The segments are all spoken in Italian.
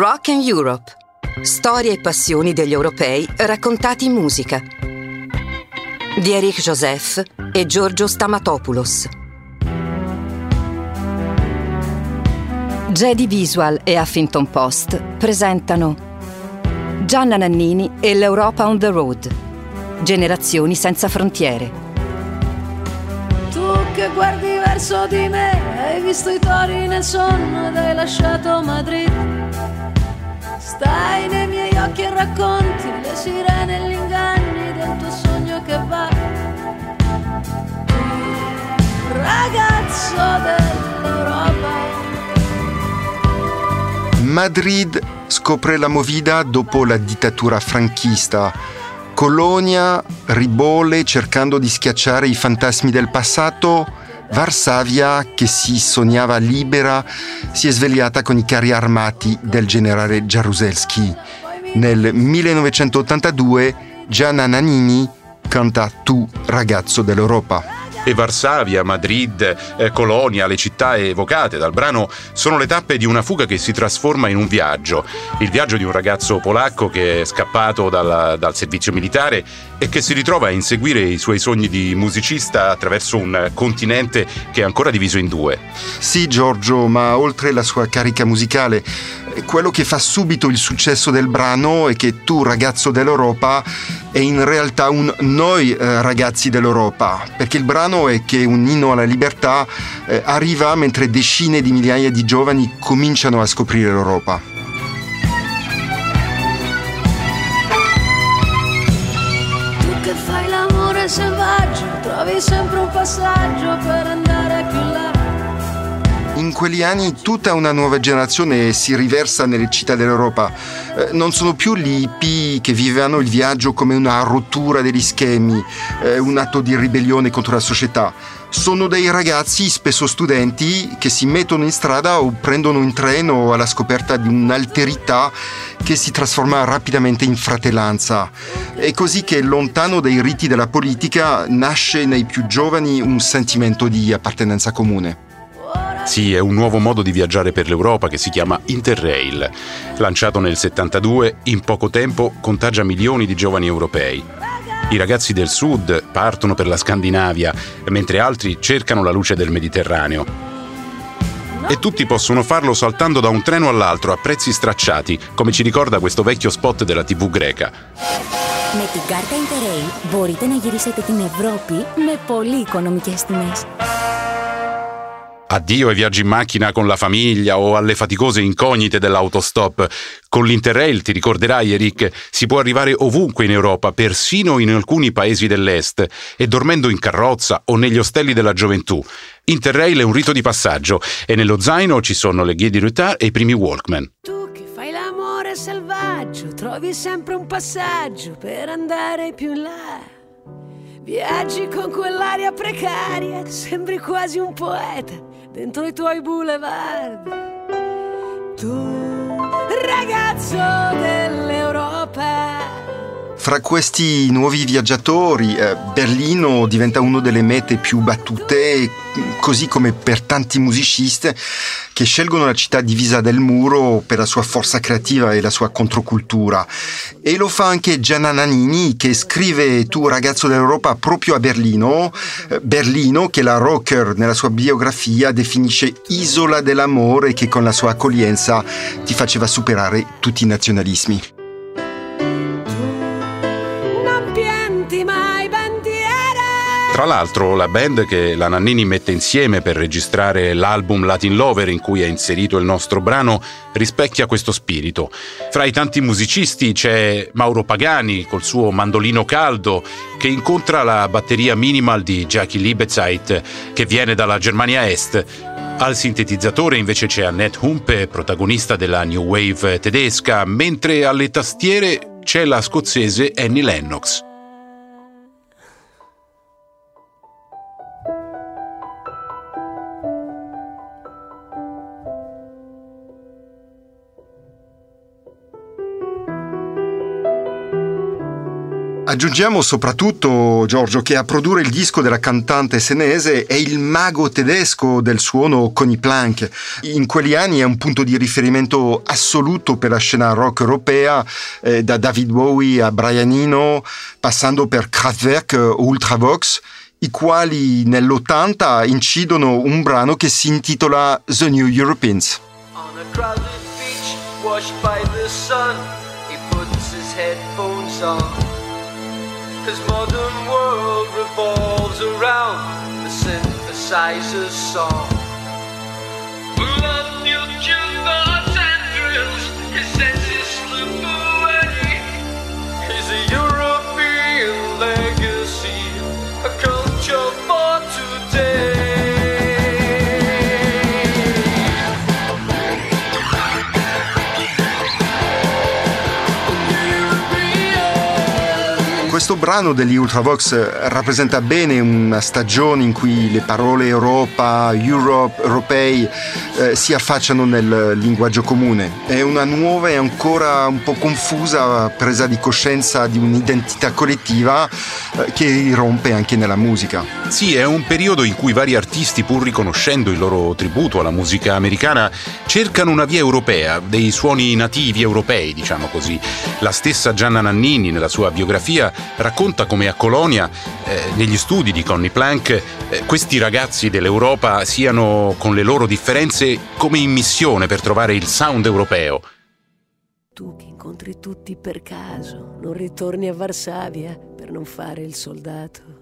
Rock and Europe. Storie e passioni degli europei raccontati in musica. Di Eric Joseph e Giorgio Stamatopoulos. Jedi Visual e Huffington Post presentano Gianna Nannini e l'Europa on the Road. Generazioni senza frontiere. Tu che guardi verso di me, hai visto i tori nel sonno ed hai lasciato Madrid. Stai nei miei occhi e racconti le sirene e gli inganni del tuo sogno che va. Ragazzo dell'Europa. Madrid scopre la movida dopo la dittatura franchista. Colonia ribole cercando di schiacciare i fantasmi del passato Varsavia, che si sognava libera, si è svegliata con i carri armati del generale Jaruzelski. Nel 1982 Gianna Nannini canta Tu ragazzo dell'Europa e Varsavia, Madrid, eh, Colonia, le città evocate dal brano sono le tappe di una fuga che si trasforma in un viaggio. Il viaggio di un ragazzo polacco che è scappato dal, dal servizio militare e che si ritrova a inseguire i suoi sogni di musicista attraverso un continente che è ancora diviso in due. Sì, Giorgio, ma oltre la sua carica musicale, quello che fa subito il successo del brano è che tu, ragazzo dell'Europa, è in realtà un noi eh, ragazzi dell'Europa, perché il brano è che un inno alla libertà eh, arriva mentre decine di migliaia di giovani cominciano a scoprire l'Europa. Tu che fai l'amore selvaggio, trovi sempre un passaggio per andare più là in quegli anni tutta una nuova generazione si riversa nelle città dell'Europa. Eh, non sono più gli hippie che vivevano il viaggio come una rottura degli schemi, eh, un atto di ribellione contro la società. Sono dei ragazzi, spesso studenti, che si mettono in strada o prendono un treno alla scoperta di un'alterità che si trasforma rapidamente in fratellanza. È così che, lontano dai riti della politica, nasce nei più giovani un sentimento di appartenenza comune. Sì, è un nuovo modo di viaggiare per l'Europa che si chiama Interrail. Lanciato nel 72, in poco tempo contagia milioni di giovani europei. I ragazzi del sud partono per la Scandinavia, mentre altri cercano la luce del Mediterraneo. E tutti possono farlo saltando da un treno all'altro a prezzi stracciati, come ci ricorda questo vecchio spot della TV greca. Με την κάρτα Interrail μπορείτε να γυρίσετε την Ευρώπη με πολύ οικονομικές τιμές. Addio ai viaggi in macchina con la famiglia o alle faticose incognite dell'autostop. Con l'Interrail, ti ricorderai Eric, si può arrivare ovunque in Europa, persino in alcuni paesi dell'Est, e dormendo in carrozza o negli ostelli della gioventù. Interrail è un rito di passaggio e nello zaino ci sono le guide di retard e i primi Walkman. Tu che fai l'amore selvaggio, trovi sempre un passaggio per andare più in là. Viaggi con quell'aria precaria, sembri quasi un poeta dentro i tuoi boulevard. Tu, ragazzo dell'Europa. Fra questi nuovi viaggiatori, eh, Berlino diventa una delle mete più battute, così come per tanti musicisti che scelgono la città divisa del muro per la sua forza creativa e la sua controcultura. E lo fa anche Gianna Nannini che scrive Tu ragazzo dell'Europa proprio a Berlino, eh, Berlino che la rocker nella sua biografia definisce isola dell'amore che con la sua accoglienza ti faceva superare tutti i nazionalismi. Tra l'altro la band che la Nannini mette insieme per registrare l'album Latin Lover in cui è inserito il nostro brano rispecchia questo spirito. Fra i tanti musicisti c'è Mauro Pagani col suo mandolino caldo che incontra la batteria minimal di Jackie Liebezeit che viene dalla Germania Est. Al sintetizzatore invece c'è Annette Humpe, protagonista della New Wave tedesca, mentre alle tastiere c'è la scozzese Annie Lennox. Aggiungiamo soprattutto, Giorgio, che a produrre il disco della cantante senese è il mago tedesco del suono Conny Plank. In quegli anni è un punto di riferimento assoluto per la scena rock europea, eh, da David Bowie a Brian Eno, passando per Kraftwerk o Ultravox, i quali nell'80 incidono un brano che si intitola The New Europeans. On a crowded beach, washed by the sun, he puts his headphones on. His modern world revolves around the synthesizer's song. Questo brano degli Ultravox rappresenta bene una stagione in cui le parole Europa, Europe, europei eh, si affacciano nel linguaggio comune. È una nuova e ancora un po' confusa presa di coscienza di un'identità collettiva eh, che irrompe anche nella musica. Sì, è un periodo in cui vari artisti, pur riconoscendo il loro tributo alla musica americana, cercano una via europea, dei suoni nativi europei, diciamo così. La stessa Gianna Nannini, nella sua biografia, racconta come a Colonia, eh, negli studi di Conny Plank, eh, questi ragazzi dell'Europa siano, con le loro differenze, come in missione per trovare il sound europeo. Tu che incontri tutti per caso, non ritorni a Varsavia per non fare il soldato.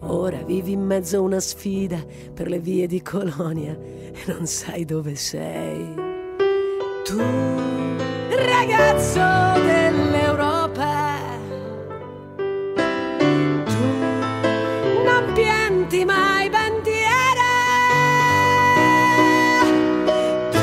Ora vivi in mezzo a una sfida per le vie di Colonia e non sai dove sei. Tu, ragazzo dell'Europa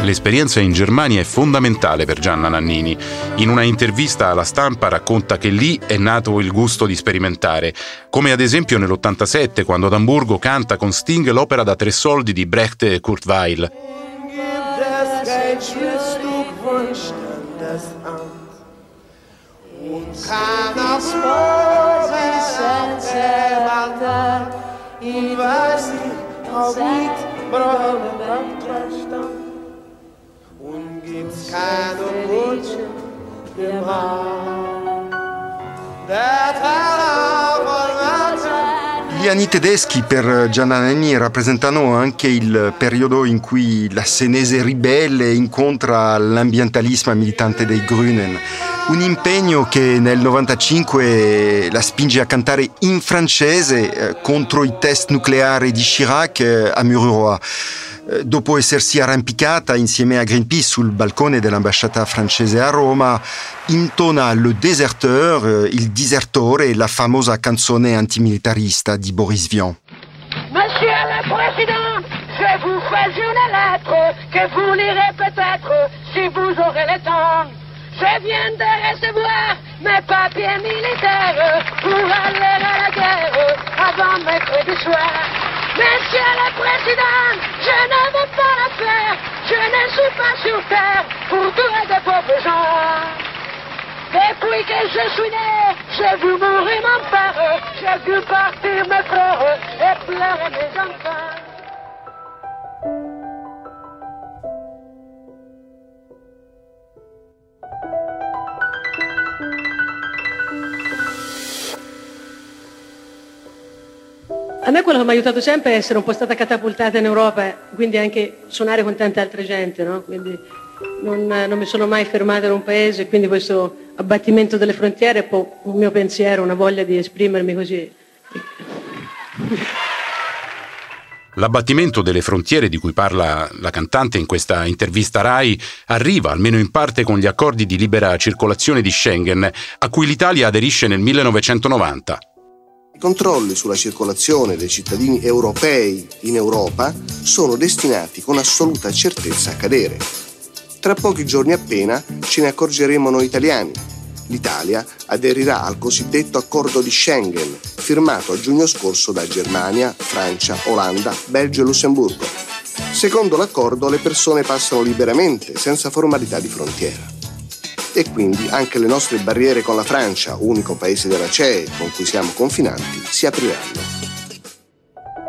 L'esperienza in Germania è fondamentale per Gianna Nannini. In una intervista alla stampa racconta che lì è nato il gusto di sperimentare, come ad esempio nell'87 quando ad Amburgo canta con Sting l'opera da tre soldi di Brecht e Kurt. Keiner Ich weiß nicht, ob ich brauche Und gibt's keine Wunsch im Der Gli anni tedeschi per Gianna Nenni rappresentano anche il periodo in cui la senese ribelle incontra l'ambientalismo militante dei Grünen un impegno che nel 95 la spinge a cantare in francese eh, contro i test nucleari di Chirac eh, a Mururoa. Eh, dopo essersi arrampicata insieme a Greenpeace sul balcone dell'ambasciata francese a Roma, intona Le Déserteur, il disertore, la famosa canzone antimilitarista di Boris Vian. Monsieur le Président, je vous fais une lettre que vous lirez peut-être si vous aurez le temps. Je viens de recevoir mes papiers militaires pour aller à la guerre avant mercredi soir. Monsieur le Président, je ne veux pas la faire, je ne suis pas sur terre pour tuer de pauvres gens. Depuis que je suis né, j'ai vu mourir mon père, j'ai vu partir mes frères et pleurer mes enfants. A me quello che mi ha aiutato sempre è essere un po' stata catapultata in Europa, quindi anche suonare con tante altre gente, no? Quindi non, non, mi sono mai fermata in un paese, quindi questo abbattimento delle frontiere è un, un mio pensiero, una voglia di esprimermi così. L'abbattimento delle frontiere di cui parla la cantante in questa intervista RAI arriva, almeno in parte, con gli accordi di libera circolazione di Schengen, a cui l'Italia aderisce nel 1990. I controlli sulla circolazione dei cittadini europei in Europa sono destinati con assoluta certezza a cadere. Tra pochi giorni appena ce ne accorgeremo noi italiani. L'Italia aderirà al cosiddetto accordo di Schengen, firmato a giugno scorso da Germania, Francia, Olanda, Belgio e Lussemburgo. Secondo l'accordo le persone passano liberamente, senza formalità di frontiera. E quindi anche le nostre barriere con la Francia, unico paese della CEE con cui siamo confinanti, si apriranno.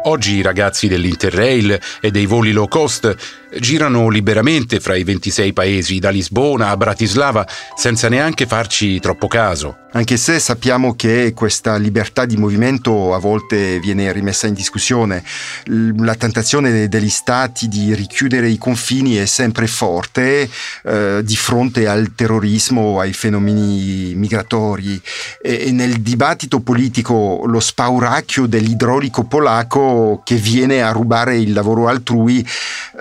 Oggi i ragazzi dell'Interrail e dei voli low cost girano liberamente fra i 26 paesi, da Lisbona a Bratislava, senza neanche farci troppo caso. Anche se sappiamo che questa libertà di movimento a volte viene rimessa in discussione, la tentazione degli stati di richiudere i confini è sempre forte eh, di fronte al terrorismo, ai fenomeni migratori. E, e nel dibattito politico lo spauracchio dell'idraulico polacco che viene a rubare il lavoro altrui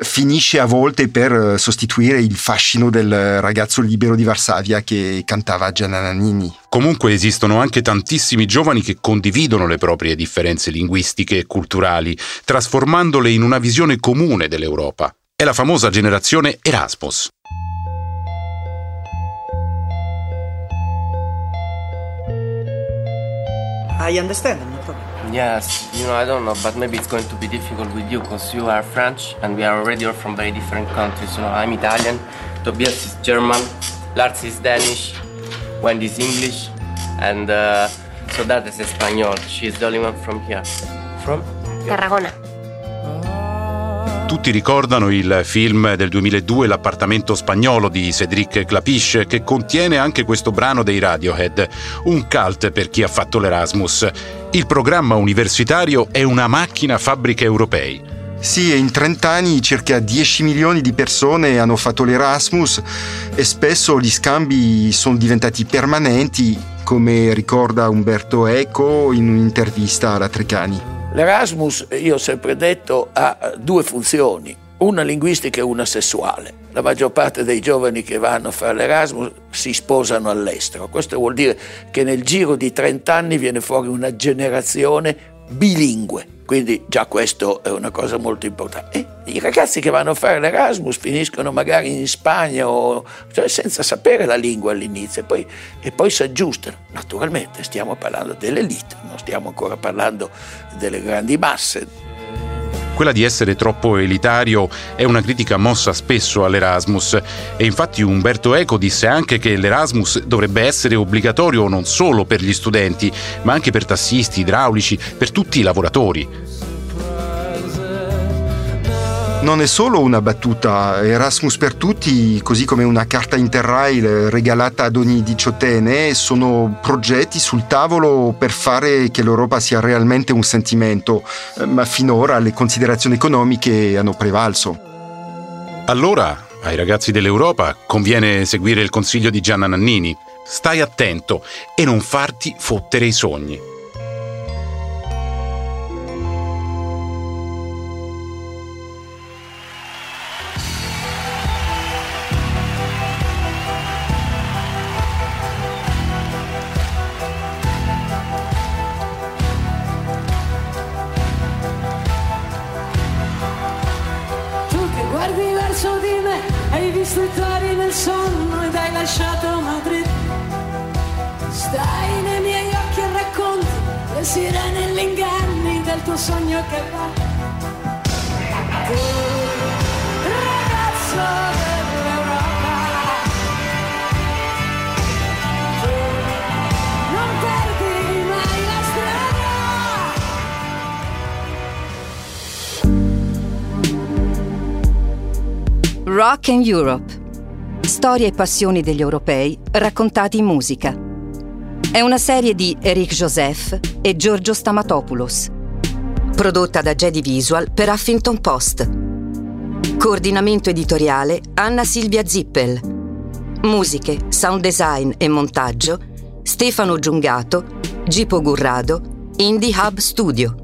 finisce a volte per eh, sostituire il fascino del ragazzo libero di Varsavia che cantava Gianna Nannini. Comunque esistono anche tantissimi giovani che condividono le proprie differenze linguistiche e culturali, trasformandole in una visione comune dell'Europa. È la famosa generazione Erasmus. I understand, no. Yes, you know, I don't know, but maybe it's going to be difficult with you because you are French and we are already all from very different countries. You know, I'm Italian, Tobias is German, Lars is Danish, Wendy is English, and uh, so that is Espanol. She's the only one from here. From? Tarragona. Tutti ricordano il film del 2002 L'appartamento spagnolo di Cédric Clapiche che contiene anche questo brano dei Radiohead, un cult per chi ha fatto l'Erasmus. Il programma universitario è una macchina fabbrica europei. Sì, in 30 anni circa 10 milioni di persone hanno fatto l'Erasmus e spesso gli scambi sono diventati permanenti, come ricorda Umberto Eco in un'intervista alla Treccani. L'Erasmus, io ho sempre detto, ha due funzioni, una linguistica e una sessuale. La maggior parte dei giovani che vanno a fare l'Erasmus si sposano all'estero. Questo vuol dire che nel giro di 30 anni viene fuori una generazione bilingue. Quindi già questo è una cosa molto importante. E I ragazzi che vanno a fare l'Erasmus finiscono magari in Spagna o, cioè senza sapere la lingua all'inizio e poi, e poi si aggiustano. Naturalmente stiamo parlando dell'elite, non stiamo ancora parlando delle grandi masse. Quella di essere troppo elitario è una critica mossa spesso all'Erasmus. E infatti Umberto Eco disse anche che l'Erasmus dovrebbe essere obbligatorio non solo per gli studenti, ma anche per tassisti, idraulici, per tutti i lavoratori non è solo una battuta, Erasmus per tutti, così come una carta interrail regalata ad ogni diciottenne, sono progetti sul tavolo per fare che l'Europa sia realmente un sentimento, ma finora le considerazioni economiche hanno prevalso. Allora, ai ragazzi dell'Europa conviene seguire il consiglio di Gianna Nannini. Stai attento e non farti fottere i sogni. Tuo sogno che va. Ragazzo dell'Europa. Non perdi mai la strada. Rock and Europe Storie e passioni degli europei raccontati in musica. È una serie di Eric Joseph e Giorgio Stamatopoulos. Prodotta da Jedi Visual per Huffington Post. Coordinamento editoriale Anna Silvia Zippel. Musiche, sound design e montaggio Stefano Giungato, Gipo Gurrado, Indie Hub Studio.